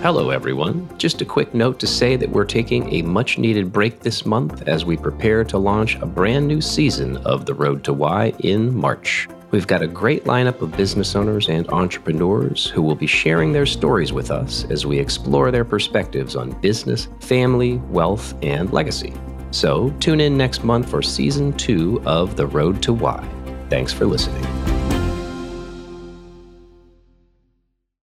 Hello, everyone. Just a quick note to say that we're taking a much needed break this month as we prepare to launch a brand new season of The Road to Why in March. We've got a great lineup of business owners and entrepreneurs who will be sharing their stories with us as we explore their perspectives on business, family, wealth, and legacy. So tune in next month for season two of The Road to Why. Thanks for listening.